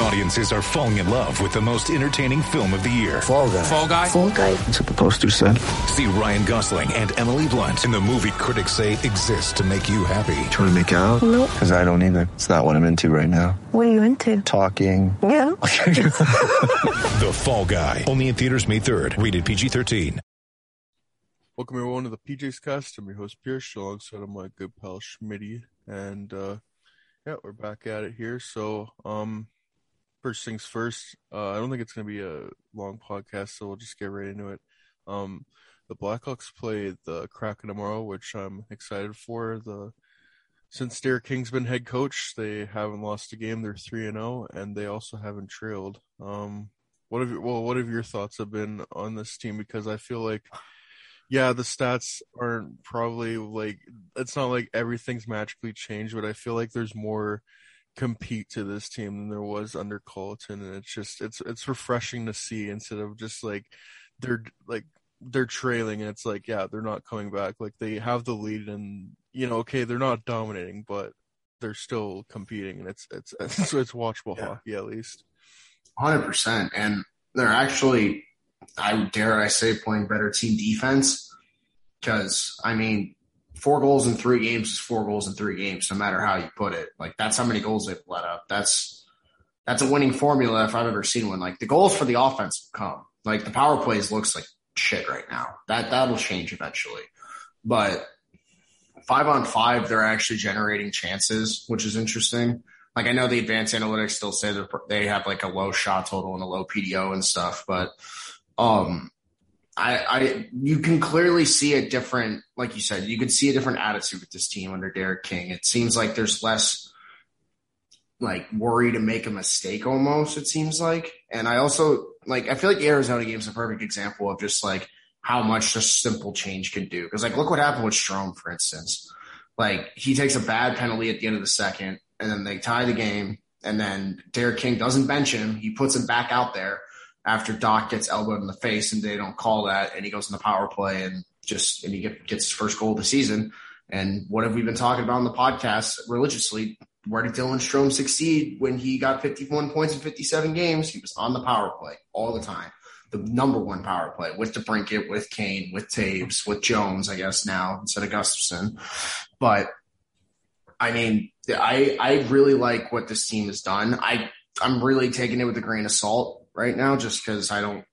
Audiences are falling in love with the most entertaining film of the year. Fall guy. Fall guy. Fall guy. That's what the poster said. See Ryan Gosling and Emily Blunt in the movie critics say exists to make you happy. Trying to make it out? Nope. Because I don't either. It's not what I'm into right now. What are you into? Talking. Yeah. The Fall Guy. Only in theaters May 3rd. Rated PG-13. Welcome everyone to the PJ's Cast. I'm your host Pierce, alongside of my good pal Schmitty, and uh, yeah, we're back at it here. So, um, first things first. Uh, I don't think it's gonna be a long podcast, so we'll just get right into it. Um, the Blackhawks play the Kraken tomorrow, which I'm excited for. The since Derek King's been head coach, they haven't lost a game. They're three and zero, and they also haven't trailed. Um, what have well, what have your thoughts have been on this team? Because I feel like yeah, the stats aren't probably like it's not like everything's magically changed, but I feel like there's more compete to this team than there was under Colliton, and it's just it's it's refreshing to see instead of just like they're like they're trailing and it's like yeah they're not coming back like they have the lead and you know okay they're not dominating but they're still competing and it's it's it's, it's watchable Yeah. hockey at least Hundred percent, and they're actually, I dare I say, playing better team defense. Because I mean, four goals in three games is four goals in three games, no matter how you put it. Like that's how many goals they've let up. That's that's a winning formula if I've ever seen one. Like the goals for the offense come. Like the power plays looks like shit right now. That that'll change eventually, but five on five, they're actually generating chances, which is interesting like I know the advanced analytics still say they they have like a low shot total and a low PDO and stuff, but um, I I you can clearly see a different, like you said, you can see a different attitude with this team under Derek King. It seems like there's less like worry to make a mistake almost. It seems like, and I also like I feel like the Arizona game is a perfect example of just like how much just simple change can do. Because like look what happened with Strome, for instance. Like he takes a bad penalty at the end of the second and then they tie the game. And then Derek King doesn't bench him. He puts him back out there after Doc gets elbowed in the face and they don't call that. And he goes in the power play and just, and he get, gets his first goal of the season. And what have we been talking about on the podcast religiously? Where did Dylan Strome succeed when he got 51 points in 57 games? He was on the power play all the time. The number one power play with DeBrincat, with Kane, with Toews, with Jones, I guess now instead of Gustafsson. But I mean, I I really like what this team has done. I I'm really taking it with a grain of salt right now, just because I don't.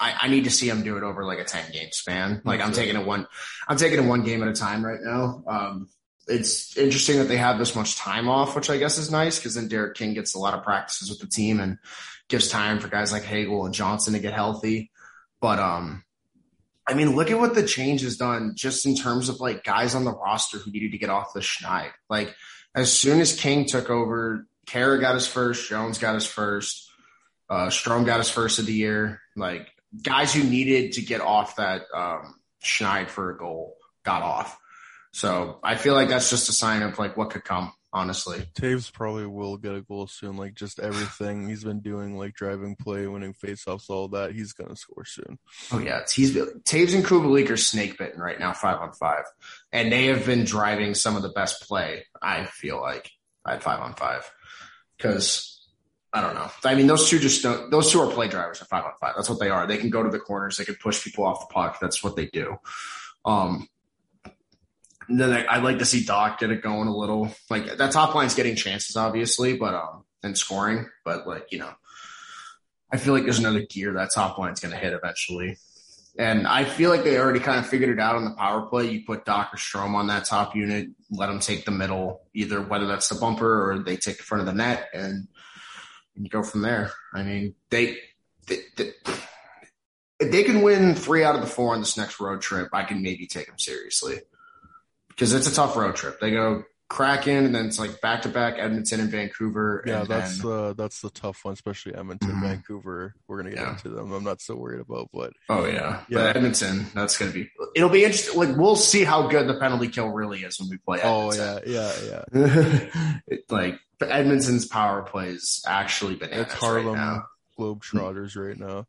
I, I need to see them do it over like a ten game span. Like I'm taking it one, I'm taking it one game at a time right now. Um, it's interesting that they have this much time off, which I guess is nice because then Derek King gets a lot of practices with the team and gives time for guys like Hagel and Johnson to get healthy. But um, I mean, look at what the change has done just in terms of like guys on the roster who needed to get off the schneid. Like as soon as King took over, Kara got his first, Jones got his first, uh, Strome got his first of the year. Like guys who needed to get off that um, schneid for a goal got off. So I feel like that's just a sign of like what could come. Honestly, Toews probably will get a goal soon. Like just everything he's been doing, like driving play, winning faceoffs, all that, he's gonna score soon. Oh yeah, he's Toews and Kubalik are snake bitten right now, five on five, and they have been driving some of the best play. I feel like at five on five because I don't know. I mean, those two just don't. Those two are play drivers at five on five. That's what they are. They can go to the corners. They can push people off the puck. That's what they do. Um, then I, I'd like to see Doc get it going a little. Like that top line's getting chances, obviously, but um, and scoring, but like you know, I feel like there's another gear that top line's going to hit eventually. And I feel like they already kind of figured it out on the power play. You put Doc or Strome on that top unit, let them take the middle, either whether that's the bumper or they take the front of the net, and, and you go from there. I mean, they, they, they if they can win three out of the four on this next road trip, I can maybe take them seriously because it's a tough road trip. They go Kraken, and then it's like back to back Edmonton and Vancouver. Yeah, and that's then, uh, that's the tough one, especially Edmonton, Mhm. Vancouver. We're gonna get Yeah. into them. I'm not so worried about, but oh yeah, Yeah. But Edmonton. That's gonna be. It'll be interesting. Like we'll see how good the penalty kill really is when we play. oh yeah, yeah, yeah. it, like but Edmonton's power plays actually bananas It's right Harlem now. Globetrotters right now.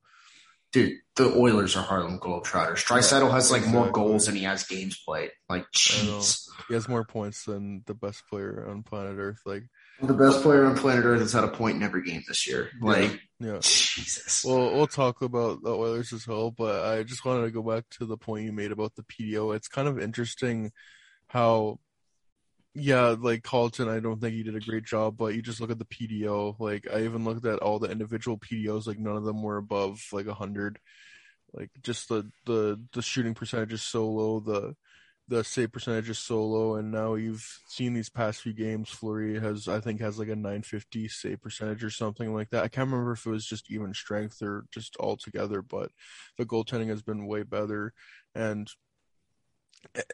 Dude, the Oilers are Harlem Globetrotters. Draisaitl has like more goals than he has games played. Like, jeez. He has more points than the best player on planet Earth. Like, The best player on planet Earth has had a point in every game this year. Like, yeah. Jesus. Well, we'll talk about the Oilers as well, but I just wanted to go back to the point you made about the PDO. It's kind of interesting how, yeah, like Colliton, I don't think he did a great job, but you just look at the PDO. Like, I even looked at all the individual PDOs, like, none of them were above like 100. Like, just the, the, the shooting percentage is so low, the, the save percentage is so low, and now you've seen these past few games. Fleury has, I think, has like a 950 save percentage or something like that. I can't remember if it was just even strength or just all together, but the goaltending has been way better. And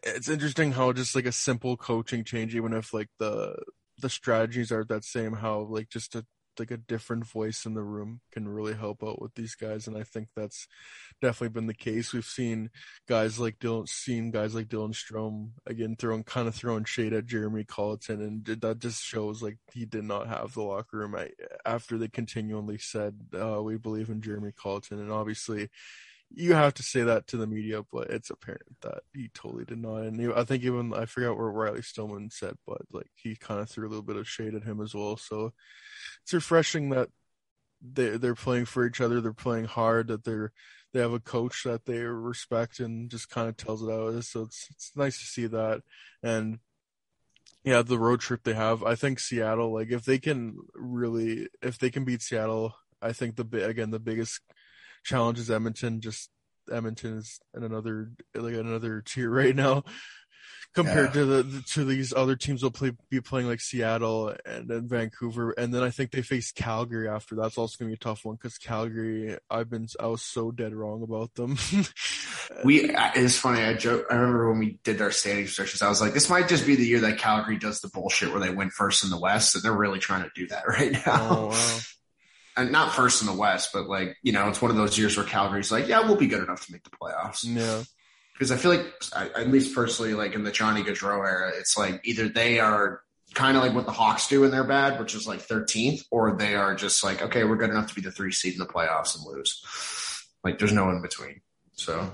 it's interesting how just like a simple coaching change, even if like the the strategies are that same, how like just a like a different voice in the room can really help out with these guys, and I think that's definitely been the case. We've seen guys like Dylan, seen guys like Dylan Strome again throwing kind of throwing shade at Jeremy Colliton, and that just shows like he did not have the locker room I, after they continually said uh, we believe in Jeremy Colliton, and obviously you have to say that to the media, but it's apparent that he totally did not. And I think even I forgot where Riley Stillman said, but like he kind of threw a little bit of shade at him as well. So it's refreshing that they they're playing for each other. They're playing hard. That they're they have a coach that they respect and just kind of tells it out. So it's it's nice to see that. And yeah, the road trip they have. I think Seattle, like if they can really, if they can beat Seattle, I think the again the biggest challenge is Edmonton. Just Edmonton is in another like another tier right now compared Yeah. to the to these other teams will play be playing like Seattle and then Vancouver, and then I think they face Calgary after. That's also gonna be a tough one because Calgary, I've been I was so dead wrong about them. We it's funny. I joke. I remember when we did our standing searches. I was like, this might just be the year that Calgary does the bullshit where they win first in the West, and they're really trying to do that right now. oh wow. Not first in the West, but like you know, it's one of those years where Calgary's like, yeah, we'll be good enough to make the playoffs. Yeah. Because I feel like, I, at least personally, like in the Johnny Gaudreau era, it's like either they are kind of like what the Hawks do and they're bad, which is like 13th, or they are just like, okay, we're good enough to be the three seed in the playoffs and lose. Like there's no in between. So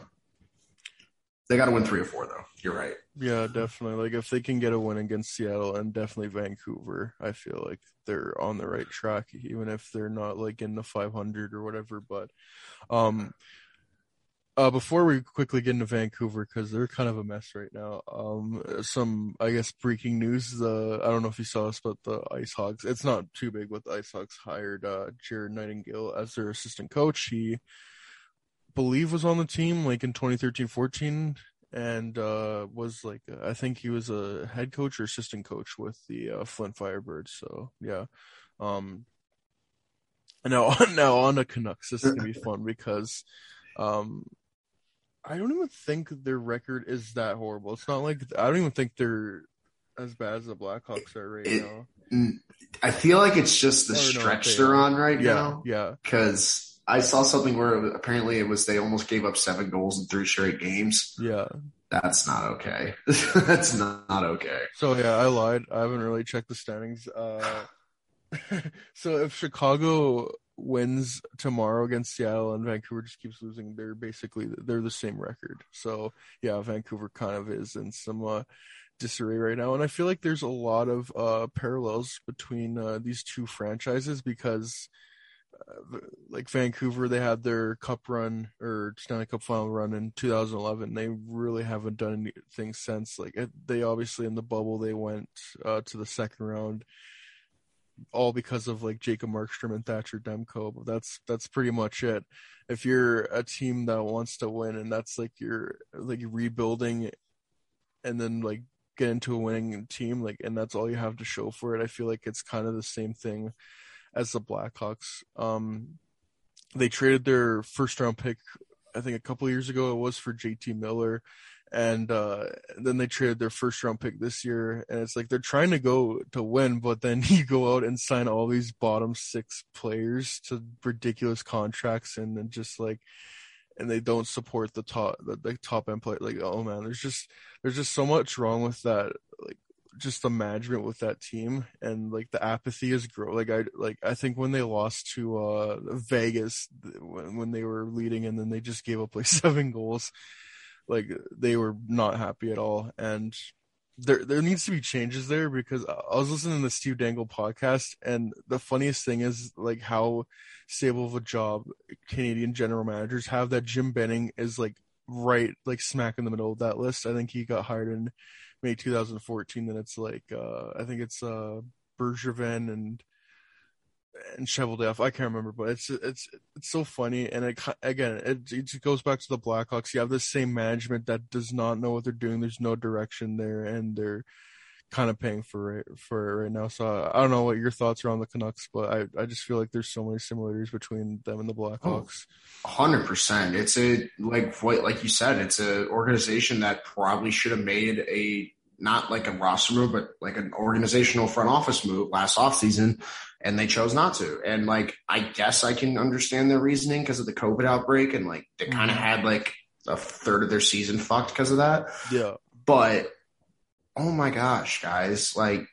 they got to win three or four, though. You're right. Yeah, definitely. Like if they can get a win against Seattle and definitely Vancouver, I feel like they're on the right track, even if they're not like in the 500 or whatever. But um, uh, before we quickly get into Vancouver, because they're kind of a mess right now. Um, some I guess breaking news. The I don't know if you saw this, but the Ice Hogs. It's not too big, but the Ice Hogs hired uh, Jared Nightingale as their assistant coach. He believe was on the team like in 2013-14 and uh was like I think he was a head coach or assistant coach with the uh, Flint Firebirds. So yeah, um, now now on to Canucks. This is gonna be fun because um, I don't even think their record is that horrible. It's not like I don't even think they're as bad as the Blackhawks are right It- now. I feel like it's just the stretch they they're are. on right Yeah, now. yeah, Because I saw something where it was, apparently it was they almost gave up seven goals in three straight games. yeah. That's not okay. That's not, not okay. So yeah, I lied. I haven't really checked the standings. Uh, so if Chicago wins tomorrow against Seattle and Vancouver just keeps losing, they're basically they're the same record. So yeah, Vancouver kind of is in some uh, disarray right now, and I feel like there's a lot of uh, parallels between uh, these two franchises because. Like Vancouver, they had their cup run or Stanley Cup final run in 2011. They really haven't done anything since. Like they obviously in the bubble they went uh, to the second round, all because of like Jacob Markstrom and Thatcher Demko. But that's that's pretty much it. If you're a team that wants to win and that's like you're like rebuilding, and then like get into a winning team, like and that's all you have to show for it. I feel like it's kind of the same thing as the Blackhawks. Um, they traded their first round pick I think a couple years ago. It was for JT Miller, and uh, then they traded their first round pick this year, and it's like they're trying to go to win, but then you go out and sign all these bottom six players to ridiculous contracts, and then just like and they don't support the top the, the top end player. Like oh man there's just there's just so much wrong with that like just the management with that team and like the apathy is grow like i like i think when they lost to uh vegas when, when they were leading and then they just gave up like seven goals like they were not happy at all and there there needs to be changes there because I was listening to the Steve Dangle podcast and the funniest thing is like how stable of a job Canadian general managers have that Jim Benning is like right like smack in the middle of that list. I think he got hired in May 2014 then it's like uh I think it's uh Bergevin and and Cheveldayoff. I can't remember, but it's it's it's so funny. And it again, it, it goes back to the Blackhawks. You have the same management that does not know what they're doing. There's no direction there, and they're kind of paying for it for it right now. So I don't know what your thoughts are on the Canucks, but I I just feel like there's so many similarities between them and the Blackhawks. Hundred oh, percent. It's a like what like you said. It's an organization that probably should have made a not like a roster move, but like an organizational front office move last offseason and they chose not to. And like, I guess I can understand their reasoning because of the COVID outbreak and like they kind of mm-hmm. had like a third of their season fucked because of that. Yeah. But oh my gosh, guys, like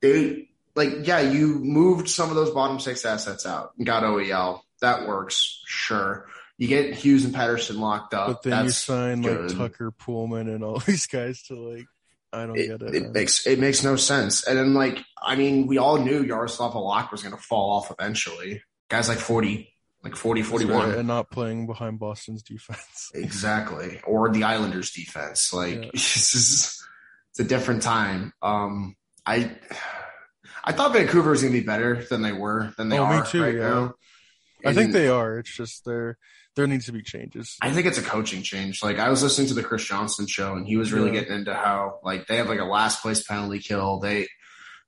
they like yeah, you moved some of those bottom six assets out and got OEL. That works, sure. You get Hughes and Pettersson locked up. But then you sign good. like Tucker Poolman and all these guys to like I don't it, get it. It makes it makes no sense. And then like I mean, we all knew Yaroslav Halak was going to fall off eventually. Guys like 40, like 40, 41. Right, and not playing behind Boston's defense. exactly. Or the Islanders defense. Like yeah. it's, a different time. Um I I thought Vancouver was going to be better than they were than they oh, are me too, right yeah. now. I think they are. It's just they're there needs to be changes. I think it's a coaching change. Like I was listening to the Chris Johnson show and he was really yeah. getting into how like they have like a last place penalty kill. They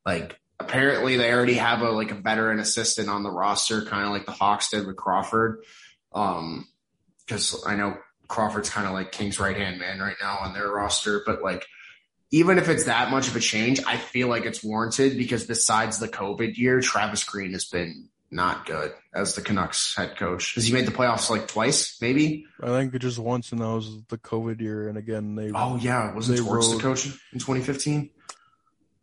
like apparently they already have a like a veteran assistant on the roster, kind of like the Hawks did with Crawford. Um, because I know Crawford's kind of like King's right hand man right now on their roster, but like even if it's that much of a change, I feel like it's warranted because besides the COVID year, Travis Green has been not good as the Canucks head coach. Has he made the playoffs like twice, maybe? I think just once, and that was the COVID year. And again, they. Oh yeah, wasn't Torts the coach in 2015?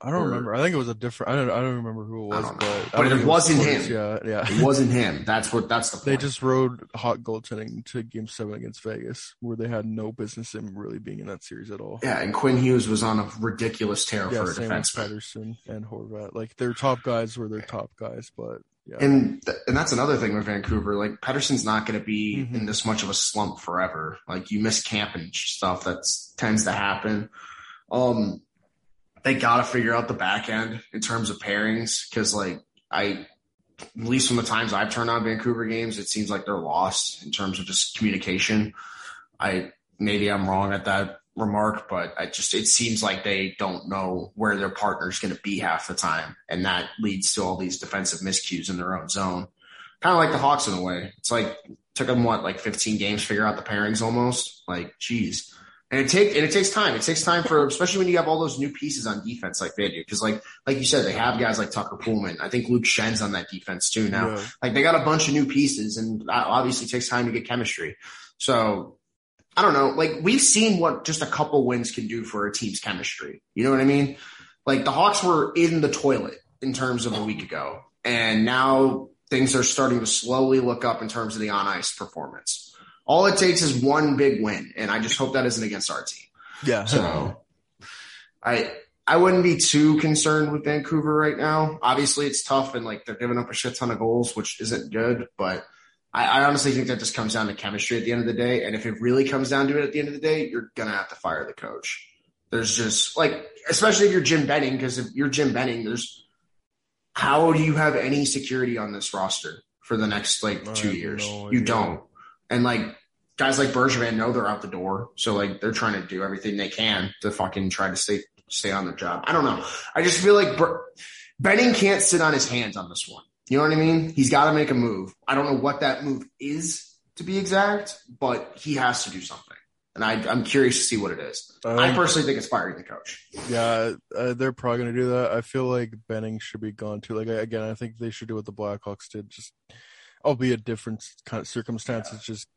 I don't or, remember. I think it was a different. I don't. I don't remember who it was, but but it wasn't him. Yeah, yeah. It wasn't him. That's what. That's the. Point. They just rode hot goaltending to Game Seven against Vegas, where they had no business in really being in that series at all. Yeah, and Quinn Hughes was on a ridiculous tear yeah, for a defense. Pettersson and Horvat, like their top guys were their top guys, but yeah. And th- and that's another thing with Vancouver. Like Pettersson's not going to be mm-hmm. in this much of a slump forever. Like you miss camp and stuff that tends to happen. Um, they got to figure out the back end in terms of pairings because like I, at least from the times I've turned on Vancouver games, it seems like they're lost in terms of just communication. I maybe I'm wrong at that remark, but I just it seems like they don't know where their partner's going to be half the time, and that leads to all these defensive miscues in their own zone. Kind of like the Hawks in a way. It's like took them what like 15 games to figure out the pairings almost. Like, geez. And it take and it takes time. It takes time for especially when you have all those new pieces on defense like they do. Because like like you said, they have guys like Tucker Poolman. I think Luke Schenn's on that defense too now. Yeah. Like they got a bunch of new pieces, and that obviously takes time to get chemistry. So I don't know, like we've seen what just a couple wins can do for a team's chemistry. You know what I mean? Like the Hawks were in the toilet in terms of a week ago, and now things are starting to slowly look up in terms of the on ice performance. All it takes is one big win, and I just hope that isn't against our team. Yeah. So I I wouldn't be too concerned with Vancouver right now. Obviously, it's tough, and like they're giving up a shit ton of goals, which isn't good, but I, I, honestly think that just comes down to chemistry at the end of the day. And if it really comes down to it at the end of the day, you're gonna have to fire the coach. There's just like, especially if you're Jim Benning, because if you're Jim Benning, there's how do you have any security on this roster for the next like two years? No you don't. And like guys like Bergevin know they're out the door, so like they're trying to do everything they can to fucking try to stay stay on the job. I don't know. I just feel like Ber- Benning can't sit on his hands on this one. You know what I mean? He's got to make a move. I don't know what that move is, to be exact, but he has to do something. And I, I'm curious to see what it is. I Um, personally think it's firing the coach. Yeah, uh, they're probably gonna do that. I feel like Benning should be gone too. Like again, I think they should do what the Blackhawks did, just albeit different kind of circumstances. Just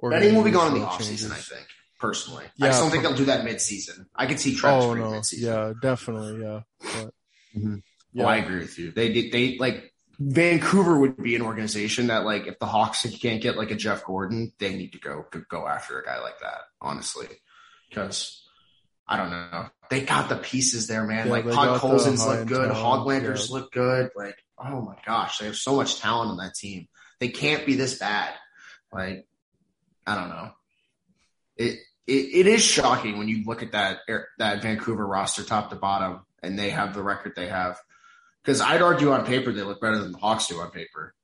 Benning will be gone in the offseason, I think, personally. I just don't think they'll do that mid-season. I could see Travis Oh no, mid-season. yeah, definitely, yeah. But, Mhm. yeah, Oh, I agree with you. They did. They like Vancouver would be an organization that, like, if the Hawks can't get like a Jeff Gorton, they need to go go after a guy like that. Honestly, because I don't know, they got the pieces there, man. Yeah, like they Puck got the Colson's look good, Hoglanders yeah. look good. Like, oh my gosh, they have so much talent on that team. They can't be this bad. Like, I don't know. It it, it is shocking when you look at that that Vancouver roster top to bottom, and they have the record they have. Because I'd argue on paper they look better than the Hawks do on paper,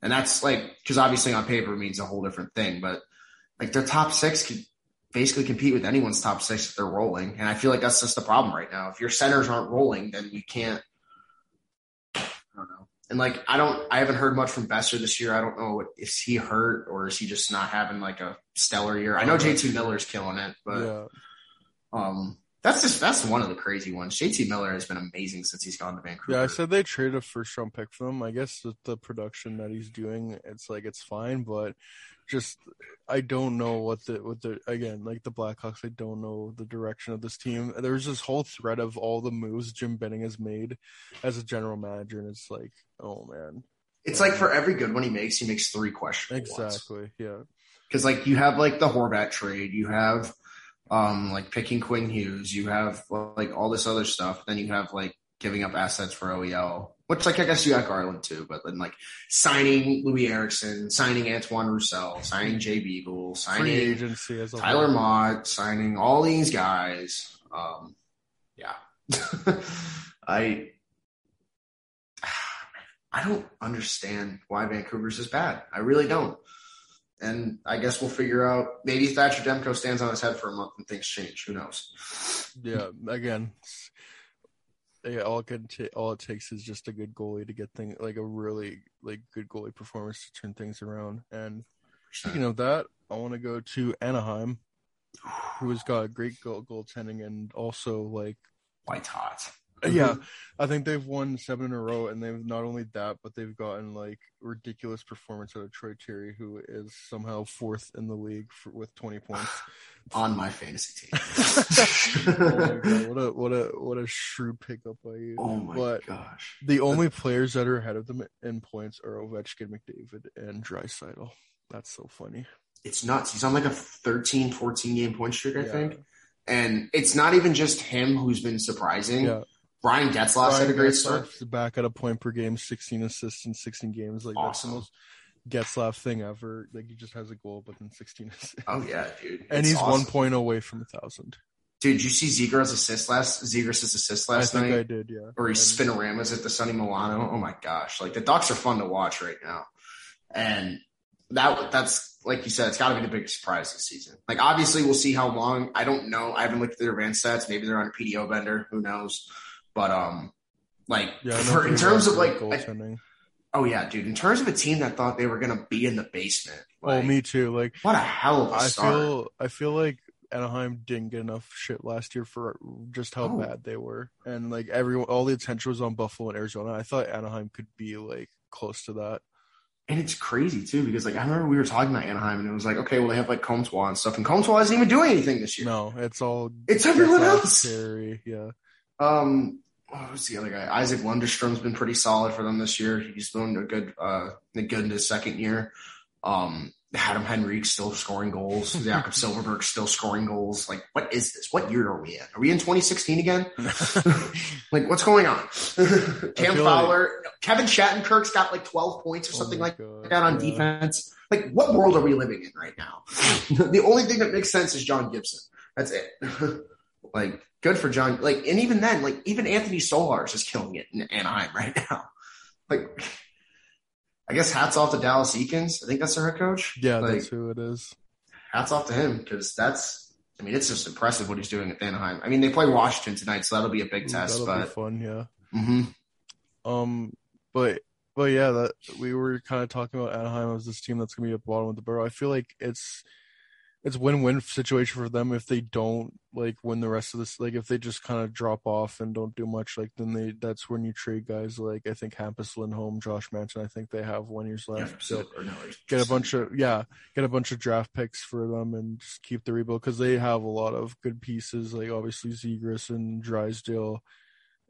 and that's like because obviously on paper means a whole different thing. But like their top six could basically compete with anyone's top six if they're rolling, and I feel like that's just the problem right now. If your centers aren't rolling, then you can't. I don't know. And like I don't, I haven't heard much from Boeser this year. I don't know if he hurt or is he just not having like a stellar year. I know JT Miller's killing it, but yeah, um, that's just that's one of the crazy ones. JT Miller has been amazing since he's gone to Vancouver. yeah. I said they traded a first round pick for him. I guess with the production that he's doing, it's like it's fine, but just I don't know what the what the again like the Blackhawks. I don't know the direction of this team. There's this whole thread of all the moves Jim Benning has made as a general manager, and it's like, oh man, it's like for every good one he makes, he makes three questionable ones. exactly, yeah, Because like you have like the Horvat trade, you have um like picking Quinn Hughes, you have like all this other stuff. Then you have like giving up assets for OEL, which like I guess you got Garland too, but then like signing Loui Eriksson, signing Antoine Roussel, signing Jay Beagle, free signing agency as a Tyler whole. Motte, signing all these guys. Um, yeah, I I don't understand why Vancouver's is bad. I really don't. And I guess we'll figure out. Maybe Thatcher Demko stands on his head for a month and things change. Who knows? Yeah, again, yeah, all it ta- all it takes is just a good goalie to get things like a really like good goalie performance to turn things around. And speaking of that, I want to go to Anaheim, who has got great goal goaltending and also like White hot. Mm-hmm. yeah, I think they've won seven in a row, and they've not only that, but they've gotten like ridiculous performance out of Troy Terry, who is somehow fourth in the league for, with twenty points. on my fantasy team. oh my god, what a what a what a shrewd pickup by you! oh my but gosh. the only players that are ahead of them in points are Ovechkin, McDavid, and Draisaitl. That's so funny. It's nuts. He's on like a 13, 14 game point streak, I Yeah. think. And it's not even just him who's been surprising. Yeah, Ryan Getzlaf had a great start. Back at a point per game, sixteen assists in sixteen games. Like that's the most Getzlaf thing ever. Like he just has a goal, but then sixteen assists. Oh yeah, dude. and It's he's awesome. one point away from a thousand. Dude, did you see Zegras assist last Zegras' assist I last think night? I did, yeah. or he spinoramas at the Sonny Milano. Oh my gosh. Like the Ducks are fun to watch right now. And that that's like you said, it's gotta be the biggest surprise this season. Like obviously we'll see how long. I don't know. I haven't looked at their advanced stats. Maybe they're on a PDO bender. Who knows? But um like Yeah, for in terms of like I- oh yeah, dude, in terms of a team that thought they were gonna be in the basement. oh, me too. Like What a hell of a I start. feel I feel like Anaheim didn't get enough shit last year for just how Oh. bad they were, and like everyone, all the attention was on Buffalo and Arizona. I thought Anaheim could be like close to that. And it's crazy too because like I remember we were talking about Anaheim and it was like okay, well they have like Comtois and stuff, and Comtois isn't even doing anything this year. No, it's all It's everyone else. Yeah, Um, was the other guy? Isaac Lundestrom's been pretty solid for them this year. He's been a good, uh, good in his second year. Um, Adam Henrique still scoring goals. Jakob Silfverberg still scoring goals. Like, what is this? What year are we in? Are we in 2016 again? like, what's going on? Cam Fowler, Kevin Shattenkirk's got like 12 points or Oh something my like God, that on defense. Like, what world are we living in right now? the only thing that makes sense is John Gibson. That's it. like, good for John. Like, and even then, like, even Anthony Stolarz is killing it in Anaheim right now. Like, I guess hats off to Dallas Eakins. I think that's their head coach. Yeah, like, that's who it is. hats off to him because that's. I mean, it's just impressive what he's doing at Anaheim. I mean, they play Washington tonight, so that'll be a big Ooh, test. That'll But be fun, yeah. Mhm. Um, but but yeah, that we were kind of talking about Anaheim as this team that's gonna be at the bottom of the barrel. I feel like it's it's win-win situation for them if they don't like win the rest of this. Like if they just kind of drop off and don't do much, like then they that's when you trade guys like I think Hampus Lindholm, Josh Manson. I think they have one years left. from So no, get a bunch of yeah, get a bunch of draft picks for them and just keep the rebuild because they have a lot of good pieces. Like obviously Zegras and Drysdale,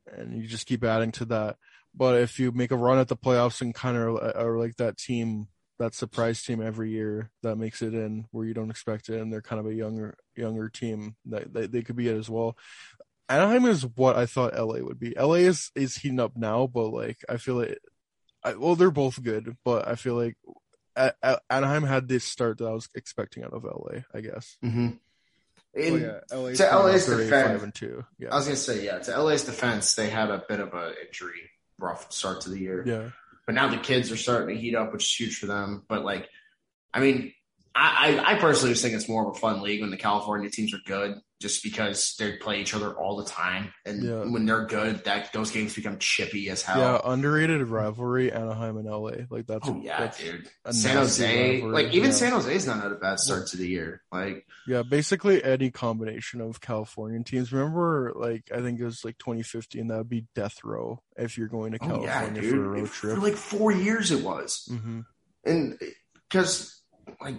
and you just keep adding to that. But if you make a run at the playoffs and kind of uh, are like that team, that surprise team every year that makes it in where you don't expect it, and they're kind of a younger younger team that they, they could be it as well. Anaheim is what I thought LA would be. LA is is heating up now, but like I feel like, I, well, they're both good, but I feel like A- A- Anaheim had this start that I was expecting out of LA. I guess. Mhm. In- Oh, yeah, LA's to LA's they're defense- five and two. I was gonna say, yeah, to LA's defense, they had a bit of a injury rough start to the year. yeah. But now the kids are starting to heat up, which is huge for them. But like, I mean, I, I, I personally just think it's more of a fun league when the California teams are good, just because they play each other all the time, and Yeah. when they're good, that those games become chippy as hell. Yeah, underrated rivalry, Anaheim and LA. Like that's Oh yeah, that's dude. San Jose, rivalry, like even yeah. San Jose's not had a bad start to the year. Like, Yeah, basically any combination of Californian teams. Remember, like I think it was like 2015. That would be death row if you're going to oh yeah, California for a road trip. for like four years it was. hmm and because like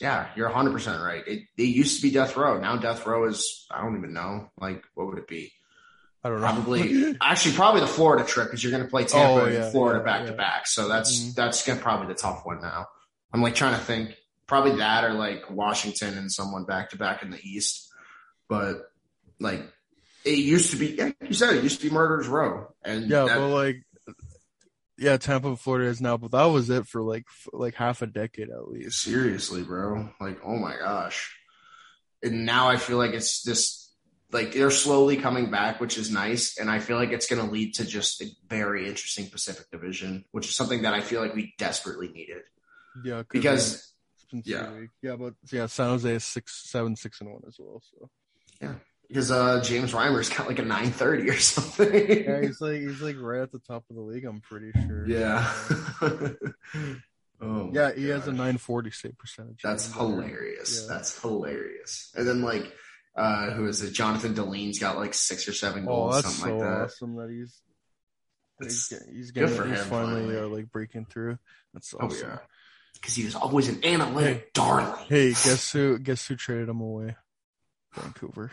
yeah you're 100% right. It, it used to be death row. Now death row is i don't even know like what would it be? I don't know. probably actually probably the florida trip because you're going to play tampa Oh, and florida yeah, back yeah. to back. So that's Mhm. that's gonna probably the tough one now. I'm like trying to think. Probably that or like washington and someone back to back in the east. But like it used to be yeah, you said it used to be murderers row. And yeah, that- but like, yeah, Tampa, Florida is now, but that was it for like f- like half a decade at least. Seriously, bro. Like, oh my gosh. And now I feel like it's just like they're slowly coming back, which is nice. And I feel like it's going to lead to just a very interesting Pacific Division, which is something that I feel like we desperately needed. Yeah, 'cause, Because, yeah. yeah, but yeah, San Jose is six, seven, six, and one as well. So because uh, James Reimer's got like a 930 or something. yeah, he's like he's like right at the top of the league. I'm pretty sure. Yeah. oh, yeah, he has a 940 save percentage. That's hilarious. Yeah. That's hilarious. And then like, uh, who is it? Jonathan Dahlen's got like six or seven goals, that's something so like that. awesome that he's he's, It's get- he's good for he's him, finally. Uh, like breaking through. That's Oh awesome. yeah, because he was always an analytic Hey. darling. Hey, guess who? Guess who traded him away? Vancouver.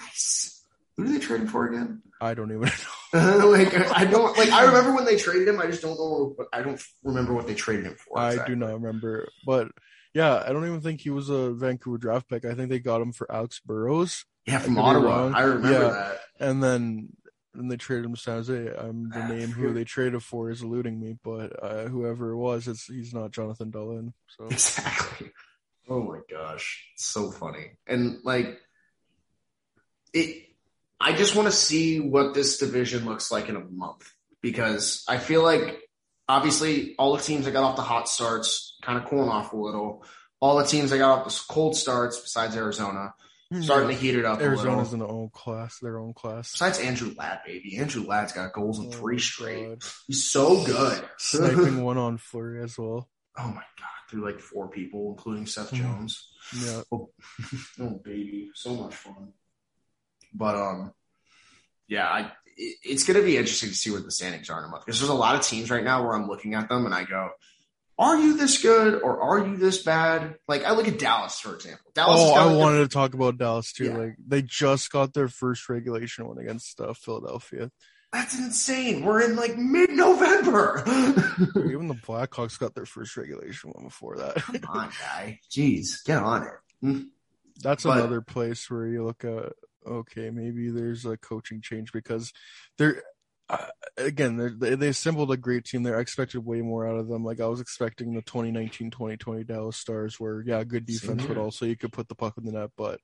Nice. Who did they trade him for again? I don't even know. like I don't like. I remember when they traded him. I just don't know. I don't remember what they traded him for. I do not remember, but yeah, I don't even think he was a Vancouver draft pick. I think they got him for Alex Burrows, Yeah, from I Ottawa. I remember Yeah. that. and then and they traded him to San Jose. I'm the Ah, name who they traded for is eluding me, but uh, whoever it was, it's, he's not Jonathan Dahlen. So Exactly. Oh my gosh, it's so funny. And like it I just want to see what this division looks like in a month because I feel like obviously all the teams that got off the hot starts kind of cooling off a little. All the teams that got off the cold starts besides Arizona starting to heat it up a Arizona's little. in their own class, their own class. Besides Andrew Ladd, baby. Andrew Ladd's got goals in Oh three straight. God. He's so good. Sniping one on Fleury as well. Oh my god, through like four people, including Seth Mhm. Jones. Yeah. Oh, oh, baby, so much fun. But um, yeah, I it, it's going to be interesting to see where the standings are in a month because there's a lot of teams right now where I'm looking at them and I go, "Are you this good or are you this bad?" Like I look at Dallas for example. Dallas. Oh, I like, wanted to talk about Dallas too. Yeah. Like they just got their first regulation win against uh, Philadelphia. That's insane. We're in like mid-November. Even the Blackhawks got their first regulation win before that. Come on, guy. Jeez, get on it. That's But- another place where you look at okay, maybe there's a coaching change because they're uh, again they're, they they assembled a great team. They're expected way more out of them. Like I was expecting the 2019-2020 Dallas Stars, where yeah, good Same defense, but here. also you could put the puck in the net. But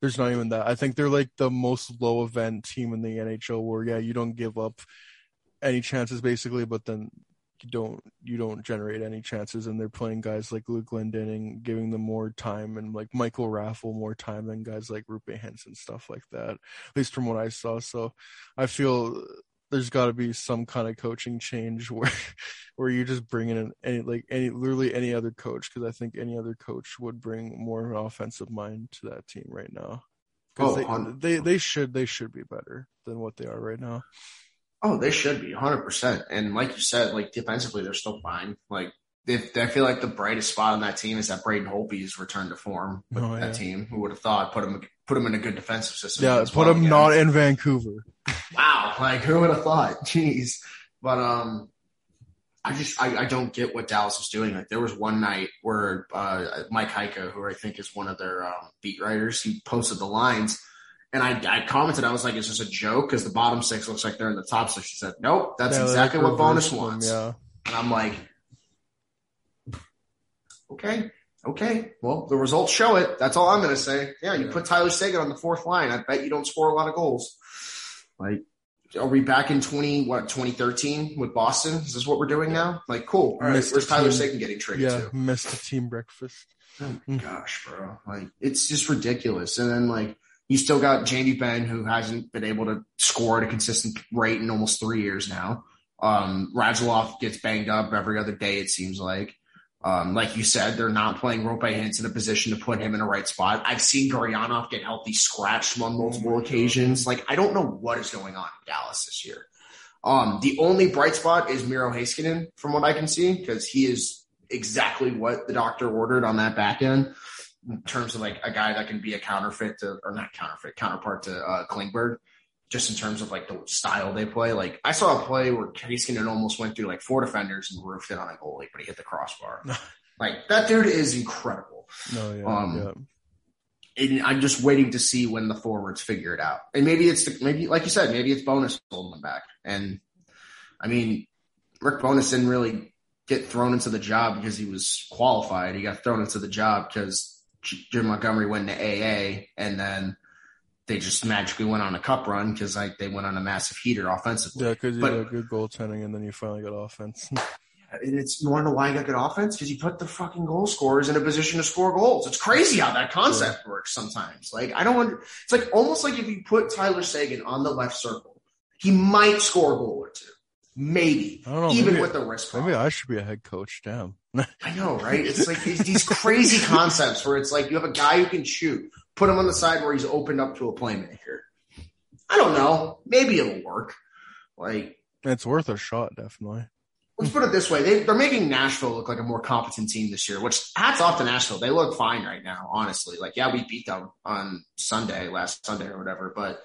there's not even that. I think they're like the most low event team in the NHL, where yeah, you don't give up any chances basically, but then don't you don't generate any chances and they're playing guys like Luke Glendening, giving them more time and like Michael Raffl more time than guys like Roope Hintz stuff like that. At least from what I saw. So I feel there's got to be some kind of coaching change where where you just bring in any like any literally any other coach because I think any other coach would bring more of an offensive mind to that team right now. Oh, Because hun- they, they they should they should be better than what they are right now. Oh, they should be 100%. And like you said, like defensively, they're still fine. Like, if I feel like the brightest spot on that team is that Braden Holtby's return to form with Oh, that yeah. team. Who would have thought put him put him in a good defensive system? Yeah, put well them again. not in Vancouver. Wow, like who would have thought? Jeez. But um I just I, I don't get what Dallas is doing. Like there was one night where uh Mike Heika, who I think is one of their um, beat writers, he posted the lines and I, I commented, I was like, it's just a joke? Because the bottom six looks like they're in the top six. She said, Nope, that's Yeah, exactly what Bowness them, wants. Yeah, And I'm like, Okay, okay. Well, the results show it. That's all I'm gonna say. Yeah, you Yeah. put Tyler Seguin on the fourth line. I bet you don't score a lot of goals. Like, are we back in twenty what twenty thirteen with Boston? Is this what we're doing now? Like, cool. All right, Missed where's Tyler team. Seguin getting traded yeah, to? missed a team breakfast. Oh my mm. gosh, bro. Like it's just ridiculous. And then like you still got Jamie Benn, who hasn't been able to score at a consistent rate in almost three years now. Um Radulov gets banged up every other day, it seems like. Um, like you said, they're not playing Roope Hintz in a position to put him in a right spot. I've seen Gurianov get healthy scratched on multiple occasions. Like, I don't know what is going on in Dallas this year. Um, the only bright spot is Miro Heiskanen, from what I can see, because he is exactly what the doctor ordered on that back end in terms of like a guy that can be a counterfeit to, or not counterfeit, counterpart to uh, Klingberg, just in terms of like the style they play. Like I saw a play where Heiskanen almost went through like four defenders and roofed it on a goalie, but he hit the crossbar. like that dude is incredible. No, yeah, Um, yeah. And I'm just waiting to see when the forwards figure it out. And maybe it's the, maybe like you said, maybe it's Bowness holding them back. And I mean, Rick Bowness didn't really get thrown into the job because he was qualified. He got thrown into the job because Jim Montgomery went to AA, and then they just magically went on a cup run because like they went on a massive heater offensively. Yeah, because you but- got good goaltending, and then you finally got offense. And it's you want to know why you got good offense? Because you put the fucking goal scorers in a position to score goals. It's crazy how that concept works sometimes. Like I don't. Under, it's like almost like if you put Tyler Seguin on the left circle, he might score a goal or two, maybe, I don't know. even maybe, with the risk. maybe. I should be a head coach. Damn. I know, right? It's like these, these crazy concepts where it's like you have a guy who can shoot, put him on the side where he's opened up to a playmaker. I don't know. Maybe it'll work. Like it's worth a shot, definitely. let's put it this way: they, they're making Nashville look like a more competent team this year. Which hats off to Nashville; they look fine right now. Honestly, like yeah, we beat them on Sunday, last Sunday or whatever, but.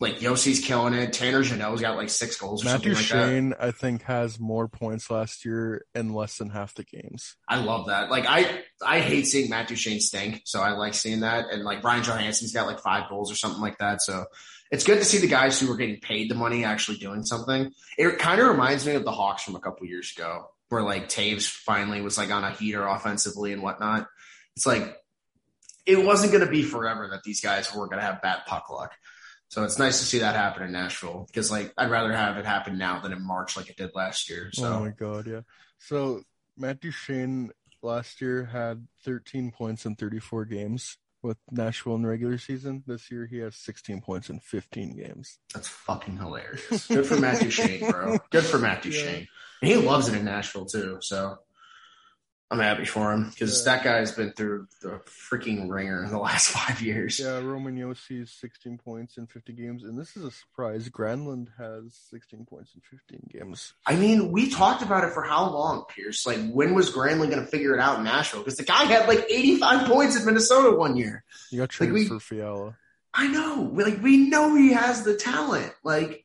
Like Josi's killing it. Tanner Janelle's got like six goals or Matthew something like that. I think, has more points last year in less than half the games. I love that. Like I, I hate seeing Matt Duchene stink, so I like seeing that. And like Ryan Johansen's got like five goals or something like that. So it's good to see the guys who are getting paid the money actually doing something. It kind of reminds me of the Hawks from a couple years ago, where like Taves finally was like on a heater offensively and whatnot. It's like it wasn't going to be forever that these guys were going to have bad puck luck. So it's nice to see that happen in Nashville because like I'd rather have it happen now than in March like it did last year. So Oh my god, yeah. So Matt Duchene last year had 13 points in 34 games with Nashville in the regular season. This year he has 16 points in 15 games. That's fucking hilarious. Good for Matt Duchene, bro. Good for Matthew Yeah. Shane. And he loves it in Nashville too. So I'm happy for him because Yeah. that guy's been through the freaking ringer in the last five years. Yeah, Roman Josi's 16 points in 50 games, and this is a surprise. Granlund has 16 points in 15 games. I mean, we talked about it for how long, Pierce? Like, when was Granlund going to figure it out in Nashville? Because the guy had like 85 points in Minnesota one year. You got traded we- for Fiala. I know. We- Like, we know he has the talent. Like,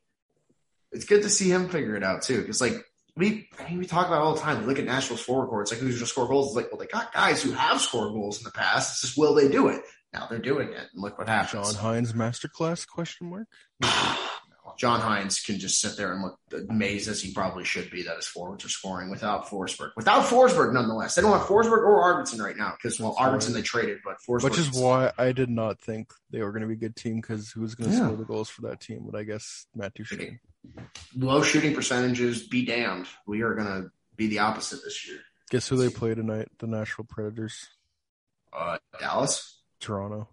it's good to see him figure it out too. Because like we, I mean, we talk about it all the time. We look at Nashville's forward core. It's like who's going to score goals? It's like, well, they got guys who have scored goals in the past. It's just will they do it? Now they're doing it, and look what happens. John Hynes masterclass? Question mark. John Hynes can just sit there and look amazed as he probably should be that his forwards are scoring without Forsberg. Without Forsberg, nonetheless, they don't have Forsberg or Arvidsson right now because well, Arvidsson they traded, but Forsberg. Which is why I did not think they were going to be a good team because who's going to Yeah. score the goals for that team? But I guess Matt Duchene. Low shooting percentages. Be damned. We are going to be the opposite this year. Guess who they play tonight? The Nashville Predators. Uh, Dallas. Toronto.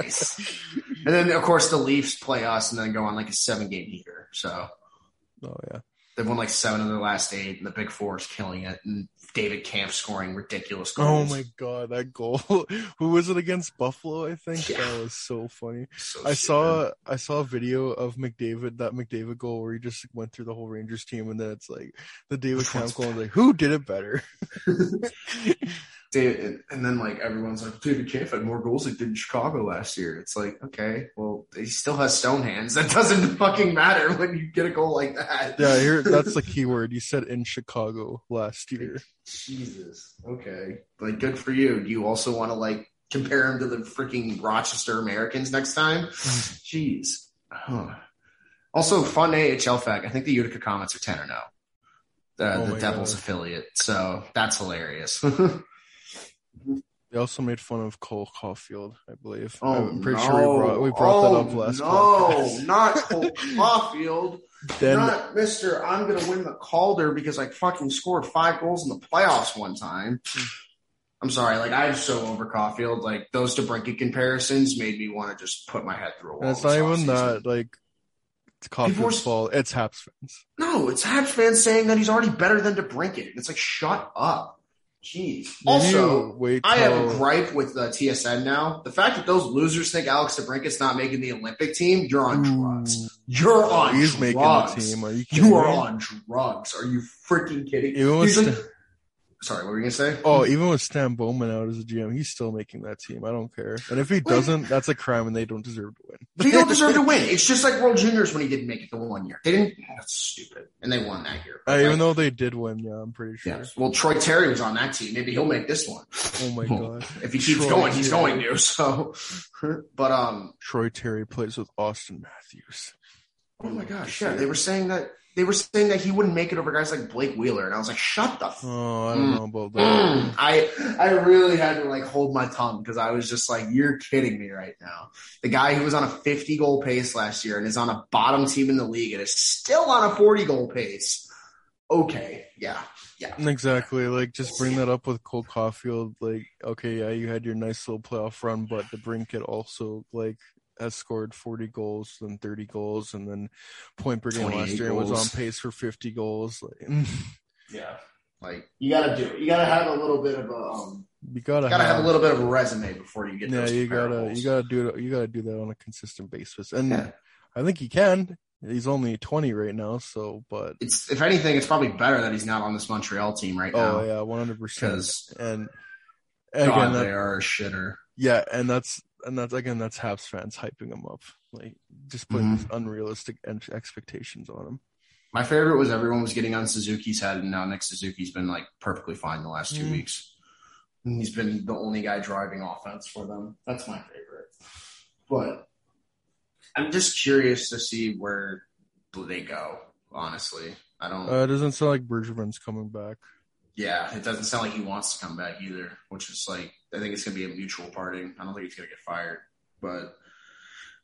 Nice. And then of course the Leafs play us and then go on like a seven game heater. So Oh yeah. they've won like seven of their last eight, and the Big Four is killing it. And David Kampf scoring ridiculous oh goals. Oh my god, that goal! Who was it against Buffalo? I think Yeah. that was so funny. So I stupid. saw I saw a video of McDavid that McDavid goal where he just went through the whole Rangers team, and then it's like the David Camp goal. Like who did it better? And, and then like everyone's like David Kampf had more goals than did in Chicago last year. It's like okay, well he still has stone hands. That doesn't fucking matter when you get a goal like that. yeah, here that's the key word. You said in Chicago last year. Jesus. Okay. Like, good for you. Do you also want to like compare him to the freaking Rochester Americans next time? Jeez. Huh. Also, fun AHL fact. I think the Utica Comets are ten or no. The, Oh the Devils God. affiliate. So that's hilarious. They also made fun of Cole Caufield, I believe. oh, I'm pretty no. sure we brought we brought that Oh, up last No, podcast. not Cole Caufield. Then not Mister. I'm gonna win the Calder because I fucking scored five goals in the playoffs one time. Hmm. I'm sorry, like I'm so over Caufield. Like those DeBrincat comparisons made me want to just put my head through a wall. and it's not even that like it's Caufield's fault. It's Habs fans. No, it's Habs fans saying that he's already better than DeBrincat. It's like shut up. Jeez. Also, wait I have a gripe with uh, TSN now. The fact that those losers think Alex DeBrincat's not making the Olympic team, you're on drugs. You're on He's drugs. making the team. Are you kidding You are on drugs. Are you freaking kidding? He's like- sorry, what were you gonna say? oh, even with Stan Bowman out as a GM, he's still making that team. I don't care. And if he doesn't, that's a crime, and they don't deserve to win. They don't deserve to win. It's just like World Juniors when he didn't make it the one year. They didn't. That's stupid. And they won that year. Uh, Like, even though they did win, yeah, I'm pretty sure. yeah. Well, Troy Terry was on that team. Maybe he'll make this one. Oh my god, If he keeps Troy going, he's Terry. going to. So, but um, Troy Terry plays with Auston Matthews. oh my gosh, yeah, they were saying that they were saying that he wouldn't make it over guys like Blake Wheeler, and I was like, shut the. F- Oh, I don't Mm. know about that. Mm. I I really had to like hold my tongue because I was just like, you're kidding me right now. The guy who was on a 50 goal pace last year and is on a bottom team in the league and is still on a 40 goal pace. Okay, yeah, yeah. Exactly. Like, just bring that up with Cole Caufield. Like, okay, yeah, you had your nice little playoff run, but DeBrincat also like has scored 40 goals and 30 goals, and then point per game last year and was on pace for 50 goals. Like, Yeah. Like you gotta do it. You gotta have a little bit of a um you gotta, gotta have a little bit of a resume before you get Yeah, those you gotta, you gotta do it. You gotta do that on a consistent basis, and Yeah. I think he can. He's only 20 right now, so but It's if anything, it's probably better that he's not on this Montreal team right now. oh yeah, 100. percent Because And God, again, they are a shitter. yeah, and that's and that's again that's Habs fans hyping him up, like just putting Mhm. these unrealistic en- expectations on him. My favorite was everyone was getting on Suzuki's head, and now Nick Suzuki's been like perfectly fine the last two Mm. weeks. And he's been the only guy driving offense for them. That's my favorite. But I'm just curious to see where they go. Honestly, I don't. Uh, it doesn't sound like Bergevin's coming back. yeah, it doesn't sound like he wants to come back either. Which is like, I think it's gonna be a mutual parting. I don't think he's gonna get fired, but